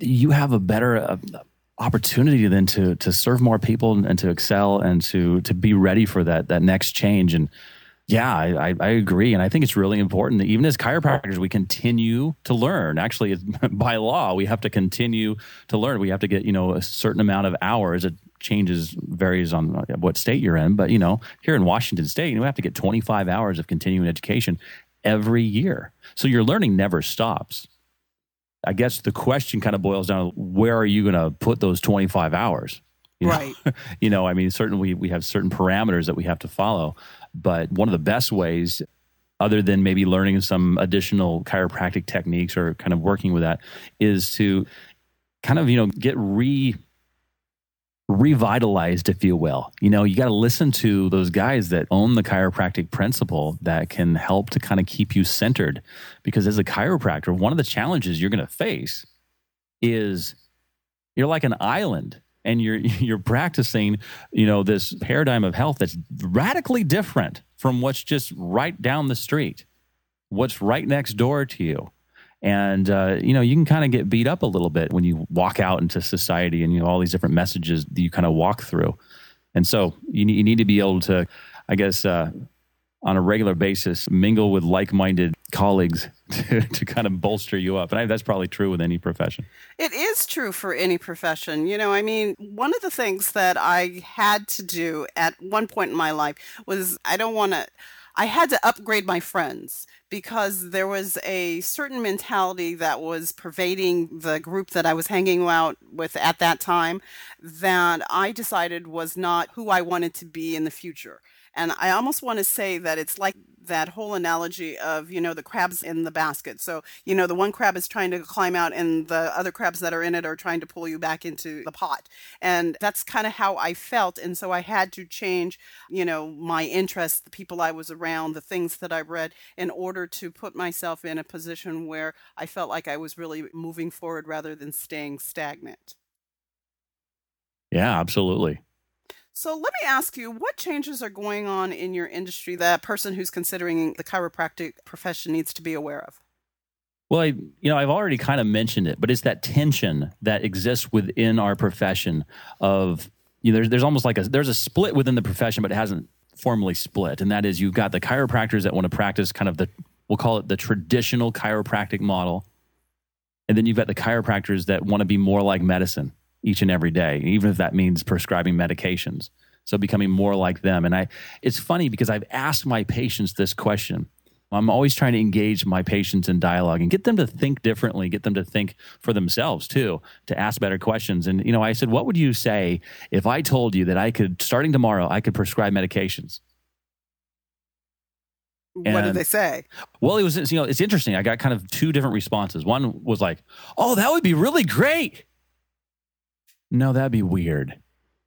Speaker 3: you have a better uh, opportunity then to to serve more people and, to excel and to to be ready for that that next change and yeah, I, I, agree. And I think it's really important that even as chiropractors, we continue to learn. Actually, by law, we have to continue to learn. We have to get, you know, a certain amount of hours. It changes, varies on uh, what state you're in. But, you know, here in Washington State, you we have to get 25 hours of continuing education every year. So your learning never stops. I guess the question kind of boils down to where are you going to put those 25 hours?
Speaker 2: You know? Right.
Speaker 3: you know, I mean, certainly we, we have certain parameters that we have to follow. But one of the best ways, other than maybe learning some additional chiropractic techniques or kind of working with that, is to kind of, you know, get re revitalized, if you will. You know, you got to listen to those guys that own the chiropractic principle that can help to kind of keep you centered. Because as a chiropractor, one of the challenges you're going to face is you're like an island and you're you're practicing you know this paradigm of health that's radically different from what's just right down the street what's right next door to you and uh, you know you can kind of get beat up a little bit when you walk out into society and you know all these different messages that you kind of walk through. And so you, you need to be able to i guess uh, on a regular basis mingle with like-minded colleagues to, to kind of bolster you up. And I, that's probably true with any profession.
Speaker 2: It is true for any profession. You know i mean one of the things that i had to do at one point in my life was i don't want to i had to upgrade my friends because there was a certain mentality that was pervading the group that I was hanging out with at that time that I decided was not who I wanted to be in the future. And I almost want to say that it's like that whole analogy of, you know, the crabs in the basket. So, you know, the one crab is trying to climb out and the other crabs that are in it are trying to pull you back into the pot. And that's kind of how I felt. And so I had to change, you know, my interests, the people I was around, the things that I read in order to put myself in a position where I felt like I was really moving forward rather than staying stagnant.
Speaker 3: Yeah, absolutely.
Speaker 2: So let me ask you, what changes are going on in your industry that a person who's considering the chiropractic profession needs to be aware of?
Speaker 3: Well, I, you know, I've already kind of mentioned it, but it's that tension that exists within our profession of you know, there's there's almost like a there's a split within the profession, but it hasn't formally split, and that is you've got the chiropractors that want to practice kind of the we'll call it the traditional chiropractic model, and then you've got the chiropractors that want to be more like medicine each and every day, even if that means prescribing medications. So becoming more like them. And I it's funny because I've asked my patients this question. I'm always trying to engage my patients in dialogue and get them to think differently, get them to think for themselves too, to ask better questions. And you know, I said, what would you say if I told you that I could starting tomorrow I could prescribe medications?
Speaker 2: And, what did they say?
Speaker 3: Well, it was you know, it's interesting. I got kind of two different responses. One was like, "Oh, that would be really great." No, that'd be weird.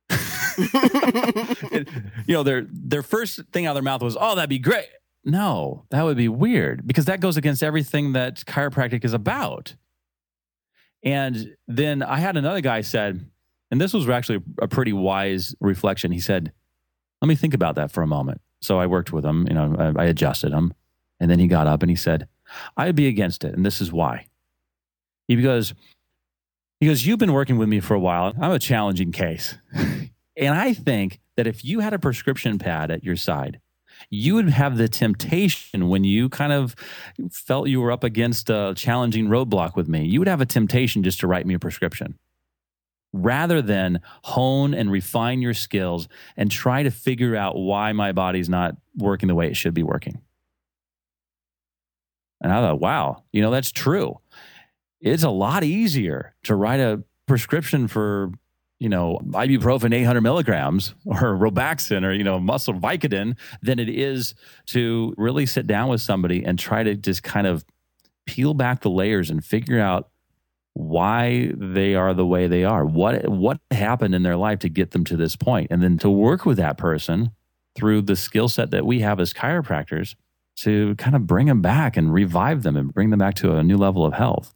Speaker 3: you know, their their first thing out of their mouth was, "Oh, that'd be great." No, that would be weird because that goes against everything that chiropractic is about. And then I had another guy said, and this was actually a pretty wise reflection. He said, "Let me think about that for a moment." So I worked with him, you know, I, I adjusted him, and then he got up and he said, "I'd be against it, and this is why." He goes, you've been working with me for a while. I'm a challenging case. and I think that if you had a prescription pad at your side, you would have the temptation when you kind of felt you were up against a challenging roadblock with me, you would have a temptation just to write me a prescription rather than hone and refine your skills and try to figure out why my body's not working the way it should be working. And I thought, wow, you know, that's true it's a lot easier to write a prescription for you know ibuprofen 800 milligrams or robaxin or you know muscle vicodin than it is to really sit down with somebody and try to just kind of peel back the layers and figure out why they are the way they are. What what happened in their life to get them to this point? And then to work with that person through the skill set that we have as chiropractors to kind of bring them back and revive them and bring them back to a new level of health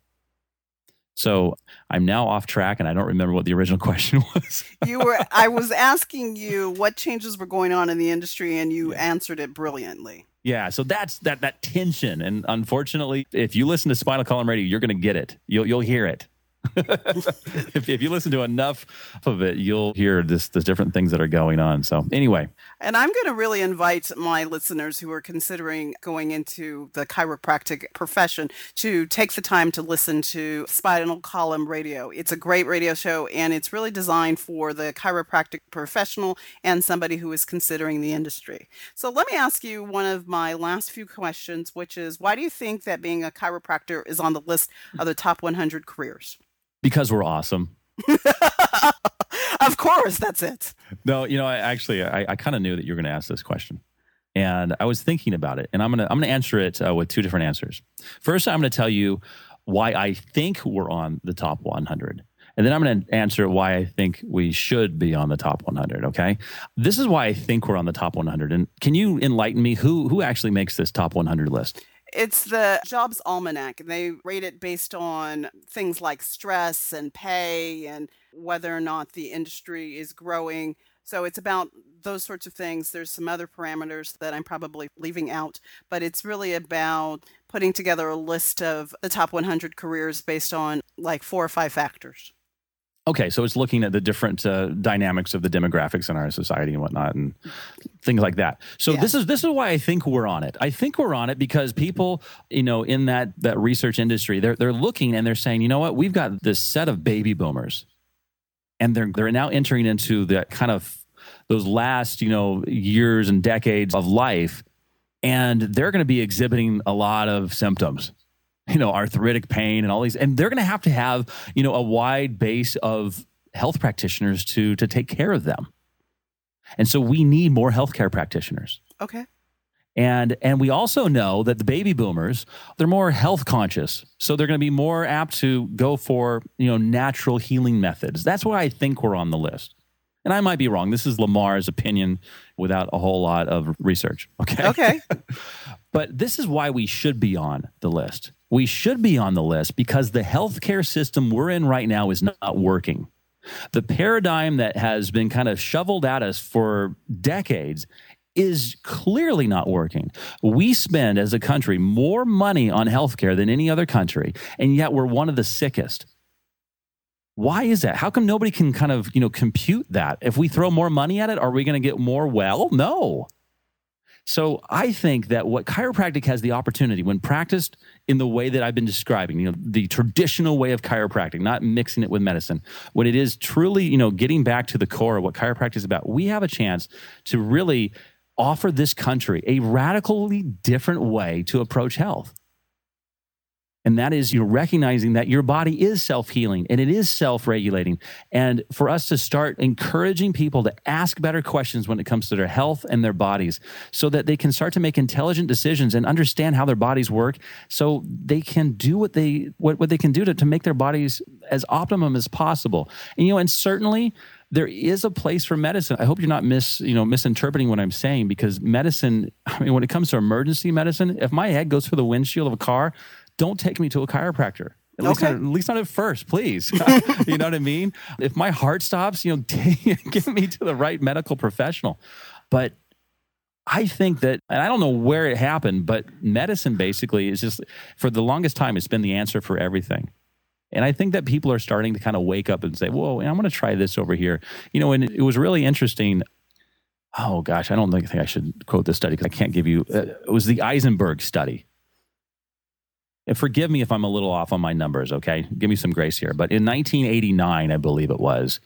Speaker 3: so I'm now off track and I don't remember what the original question was.
Speaker 2: you were I was asking you what changes were going on in the industry and you answered it brilliantly.
Speaker 3: Yeah, so that's that that tension and unfortunately if you listen to Spinal Column Radio, you're going to get it. You'll you'll hear it. if, if you listen to enough of it, you'll hear this the different things that are going on. So anyway,
Speaker 2: and I'm going to really invite my listeners who are considering going into the chiropractic profession to take the time to listen to Spinal Column Radio. It's a great radio show and it's really designed for the chiropractic professional and somebody who is considering the industry. So let me ask you one of my last few questions, which is why do you think that being a chiropractor is on the list of the top 100 careers?
Speaker 3: Because we're awesome.
Speaker 2: of course, that's it.
Speaker 3: No, you know, I actually, I, I kind of knew that you were going to ask this question, and I was thinking about it, and I'm gonna, I'm gonna answer it uh, with two different answers. First, I'm gonna tell you why I think we're on the top 100. And then I'm going to answer why I think we should be on the top 100. Okay. This is why I think we're on the top 100. And can you enlighten me who, who actually makes this top 100 list?
Speaker 2: It's the Jobs Almanac, and they rate it based on things like stress and pay and whether or not the industry is growing. So it's about those sorts of things. There's some other parameters that I'm probably leaving out, but it's really about putting together a list of the top 100 careers based on like four or five factors.
Speaker 3: Okay, so it's looking at the different uh, dynamics of the demographics in our society and whatnot, and things like that. So yeah. this is this is why I think we're on it. I think we're on it because people, you know, in that that research industry, they're they're looking and they're saying, you know what, we've got this set of baby boomers, and they're they're now entering into that kind of those last you know years and decades of life, and they're going to be exhibiting a lot of symptoms you know, arthritic pain and all these, and they're going to have to have, you know, a wide base of health practitioners to to take care of them. And so we need more healthcare practitioners.
Speaker 2: Okay.
Speaker 3: And and we also know that the baby boomers, they're more health conscious. So they're going to be more apt to go for, you know, natural healing methods. That's why I think we're on the list. And I might be wrong. This is Lamar's opinion without a whole lot of research. Okay.
Speaker 2: Okay.
Speaker 3: but this is why we should be on the list we should be on the list because the healthcare system we're in right now is not working. The paradigm that has been kind of shoveled at us for decades is clearly not working. We spend as a country more money on healthcare than any other country, and yet we're one of the sickest. Why is that? How come nobody can kind of, you know, compute that? If we throw more money at it, are we going to get more well? No. So I think that what chiropractic has the opportunity when practiced in the way that I've been describing, you know, the traditional way of chiropractic, not mixing it with medicine, when it is truly, you know, getting back to the core of what chiropractic is about, we have a chance to really offer this country a radically different way to approach health. And that is you know, recognizing that your body is self healing and it is self regulating. And for us to start encouraging people to ask better questions when it comes to their health and their bodies so that they can start to make intelligent decisions and understand how their bodies work so they can do what they what, what they can do to, to make their bodies as optimum as possible. And you know, and certainly there is a place for medicine. I hope you're not mis, you know, misinterpreting what I'm saying because medicine, I mean, when it comes to emergency medicine, if my head goes through the windshield of a car, don't take me to a chiropractor. At least, not, at least not at first, please. you know what I mean? If my heart stops, you know, get me to the right medical professional. But I think that, and I don't know where it happened, but medicine basically is just, for the longest time, it's been the answer for everything. And I think that people are starting to kind of wake up and say, whoa, I'm going to try this over here. You know, and it was really interesting. Oh, gosh, I don't think I should quote this study because I can't give you, uh, it was the Eisenberg study and forgive me if I'm a little off on my numbers, okay? Give me some grace here. But in 1989, I believe it was,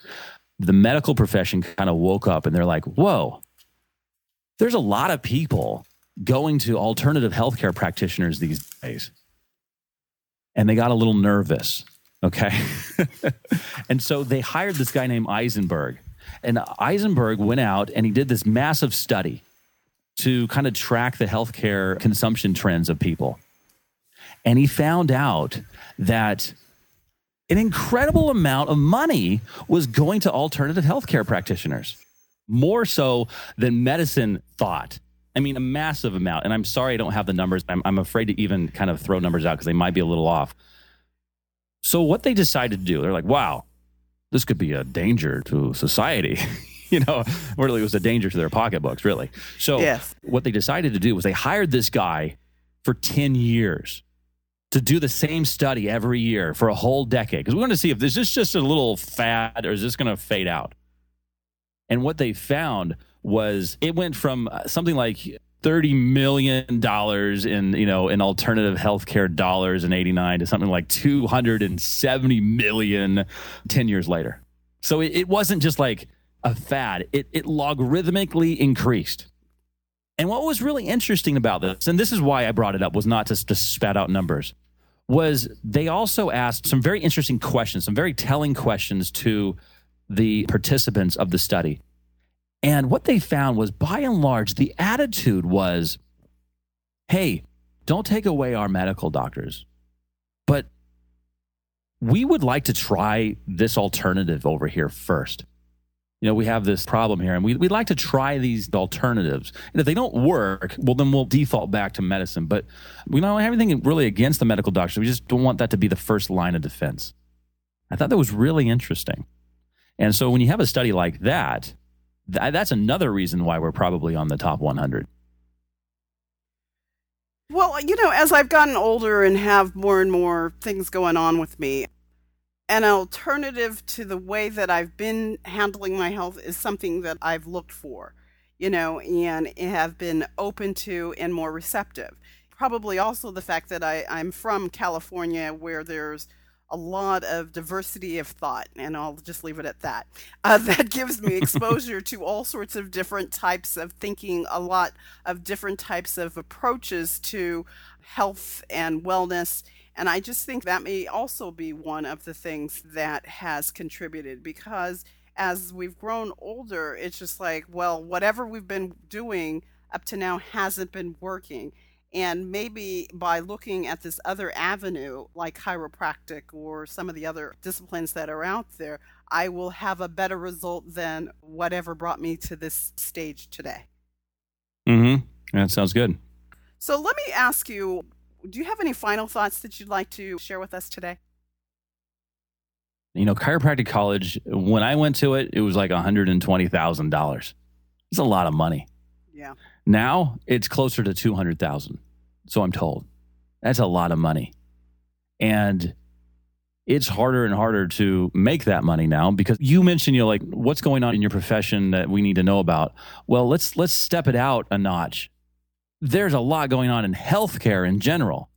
Speaker 3: the medical profession kind of woke up and they're like, whoa, there's a lot of people going to alternative healthcare practitioners these days. And they got a little nervous, okay? and so they hired this guy named Eisenberg. And Eisenberg went out and he did this massive study to kind of track the healthcare consumption trends of people. And he found out that an incredible amount of money was going to alternative healthcare practitioners, more so than medicine thought. I mean, a massive amount. And I'm sorry I don't have the numbers. I'm, I'm afraid to even kind of throw numbers out because they might be a little off. So, what they decided to do, they're like, wow, this could be a danger to society. you know, really, it was a danger to their pocketbooks, really. So, yes. what they decided to do was they hired this guy for 10 years to do the same study every year for a whole decade because we wanted to see if this is just a little fad or is this going to fade out. And what they found was it went from uh, something like thirty million dollars in you know in alternative healthcare dollars in '89 to something like two hundred and seventy million 10 years later. So it, it wasn't just like a fad; it, it logarithmically increased. And what was really interesting about this, and this is why I brought it up, was not to, to spat out numbers, was they also asked some very interesting questions, some very telling questions to the participants of the study. And what they found was by and large, the attitude was hey, don't take away our medical doctors, but we would like to try this alternative over here first. You know, we have this problem here, and we, we'd like to try these alternatives. And if they don't work, well, then we'll default back to medicine. But we don't have anything really against the medical doctors. We just don't want that to be the first line of defense. I thought that was really interesting. And so when you have a study like that, that's another reason why we're probably on the top 100.
Speaker 2: Well, you know, as I've gotten older and have more and more things going on with me, an alternative to the way that I've been handling my health is something that I've looked for, you know, and have been open to and more receptive. Probably also the fact that I, I'm from California where there's a lot of diversity of thought, and I'll just leave it at that. Uh, that gives me exposure to all sorts of different types of thinking, a lot of different types of approaches to health and wellness. And I just think that may also be one of the things that has contributed because as we've grown older, it's just like, well, whatever we've been doing up to now hasn't been working. And maybe by looking at this other avenue, like chiropractic or some of the other disciplines that are out there, I will have a better result than whatever brought me to this stage today.
Speaker 3: Mm-hmm. That sounds good.
Speaker 2: So let me ask you do you have any final thoughts that you'd like to share with us today?
Speaker 3: You know, chiropractic college, when I went to it, it was like $120,000. It's a lot of money.
Speaker 2: Yeah.
Speaker 3: Now it's closer to 200,000. So I'm told. That's a lot of money. And it's harder and harder to make that money now because you mentioned, you know, like what's going on in your profession that we need to know about. Well, let's let's step it out a notch. There's a lot going on in healthcare in general.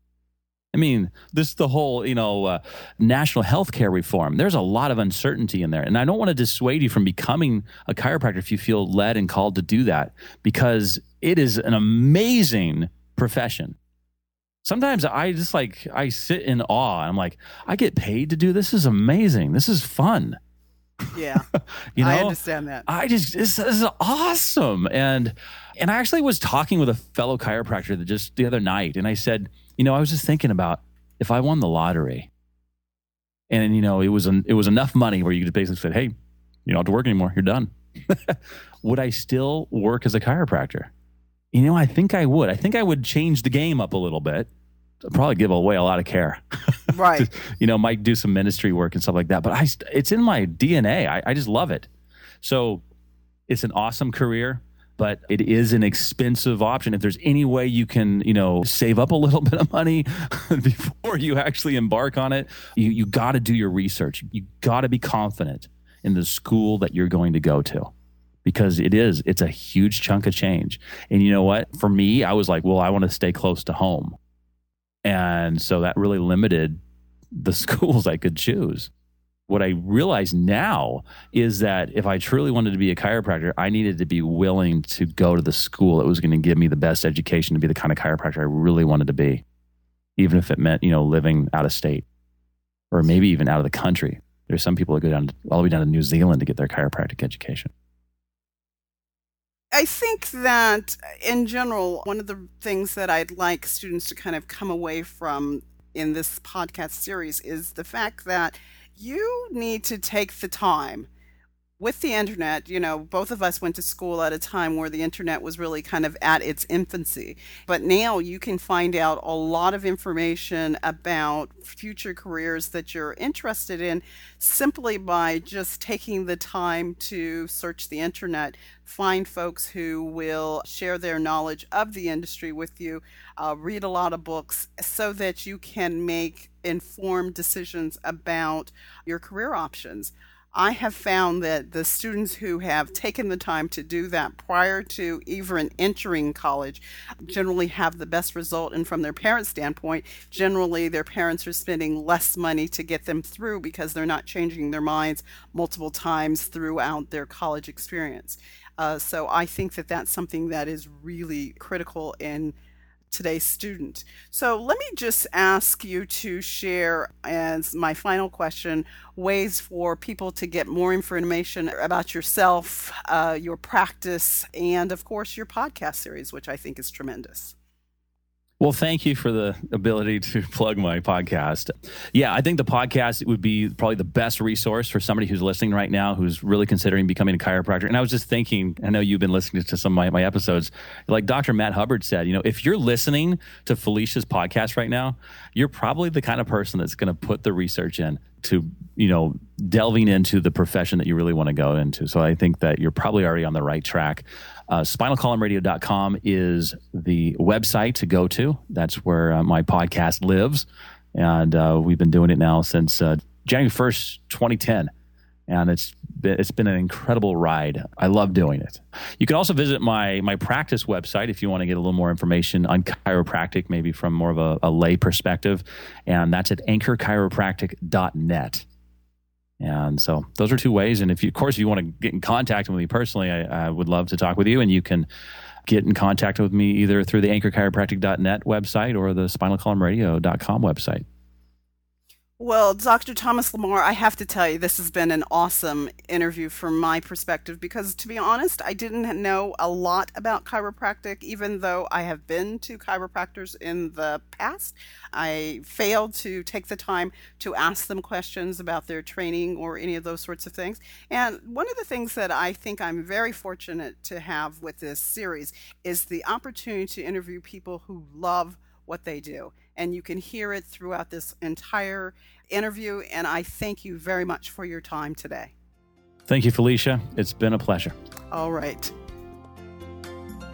Speaker 3: I mean, this the whole you know uh, national health care reform. There's a lot of uncertainty in there, and I don't want to dissuade you from becoming a chiropractor if you feel led and called to do that, because it is an amazing profession. Sometimes I just like I sit in awe. I'm like, I get paid to do this. this is amazing. This is fun.
Speaker 2: Yeah, you know, I understand that.
Speaker 3: I just this, this is awesome, and and I actually was talking with a fellow chiropractor that just the other night, and I said you know, I was just thinking about if I won the lottery and, you know, it was, an, it was enough money where you could basically say, hey, you don't have to work anymore. You're done. would I still work as a chiropractor? You know, I think I would. I think I would change the game up a little bit. I'd probably give away a lot of care.
Speaker 2: Right.
Speaker 3: you know, might do some ministry work and stuff like that. But I, it's in my DNA. I, I just love it. So it's an awesome career but it is an expensive option. If there's any way you can, you know, save up a little bit of money before you actually embark on it, you, you got to do your research. You got to be confident in the school that you're going to go to because it is, it's a huge chunk of change. And you know what? For me, I was like, well, I want to stay close to home. And so that really limited the schools I could choose what I realize now is that if I truly wanted to be a chiropractor, I needed to be willing to go to the school that was going to give me the best education to be the kind of chiropractor I really wanted to be, even if it meant, you know, living out of state or maybe even out of the country. There's some people that go down all the way down to New Zealand to get their chiropractic education.
Speaker 2: I think that in general, one of the things that I'd like students to kind of come away from in this podcast series is the fact that you need to take the time with the internet, you know, both of us went to school at a time where the internet was really kind of at its infancy. But now you can find out a lot of information about future careers that you're interested in simply by just taking the time to search the internet, find folks who will share their knowledge of the industry with you, uh, read a lot of books so that you can make informed decisions about your career options. I have found that the students who have taken the time to do that prior to even entering college generally have the best result. And from their parents' standpoint, generally their parents are spending less money to get them through because they're not changing their minds multiple times throughout their college experience. Uh, so I think that that's something that is really critical in today's student. So let me just ask you to share, as my final question, ways for people to get more information about yourself, uh, your practice, and of course, your podcast series, which I think is tremendous.
Speaker 3: Well, thank you for the ability to plug my podcast. Yeah, I think the podcast would be probably the best resource for somebody who's listening right now who's really considering becoming a chiropractor. And I was just thinking, I know you've been listening to some of my, my episodes. Like Dr. Matt Hubbard said, you know, if you're listening to Felicia's podcast right now, you're probably the kind of person that's going to put the research in to, you know, delving into the profession that you really want to go into. So I think that you're probably already on the right track. Uh, spinalcolumnradio.com is the website to go to. That's where uh, my podcast lives. And uh, we've been doing it now since uh, January 1st, 2010. And it's been, it's been an incredible ride. I love doing it. You can also visit my my practice website if you want to get a little more information on chiropractic, maybe from more of a, a lay perspective. And that's at anchorchiropractic.net. And so those are two ways. And if you, of course, if you want to get in contact with me personally, I, I would love to talk with you. And you can get in contact with me either through the anchorchiropractic.net website or the spinalcolumnradio.com website.
Speaker 2: Well, Dr. Thomas Lamar, I have to tell you, this has been an awesome interview from my perspective because, to be honest, I didn't know a lot about chiropractic, even though I have been to chiropractors in the past. I failed to take the time to ask them questions about their training or any of those sorts of things. And one of the things that I think I'm very fortunate to have with this series is the opportunity to interview people who love what they do. And you can hear it throughout this entire interview. And I thank you very much for your time today.
Speaker 3: Thank you, Felicia. It's been a pleasure.
Speaker 2: All right.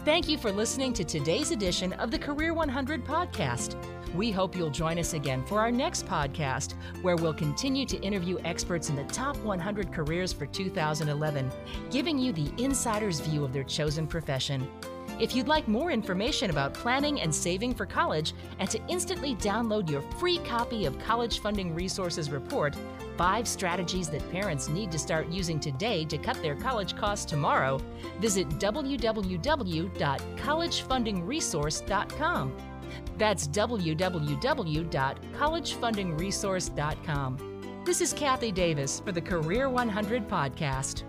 Speaker 1: Thank you for listening to today's edition of the Career 100 podcast. We hope you'll join us again for our next podcast, where we'll continue to interview experts in the top 100 careers for 2011, giving you the insider's view of their chosen profession. If you'd like more information about planning and saving for college and to instantly download your free copy of College Funding Resources Report, Five Strategies That Parents Need to Start Using Today to Cut Their College Costs Tomorrow, visit www.collegefundingresource.com. That's www.collegefundingresource.com. This is Kathy Davis for the Career 100 podcast.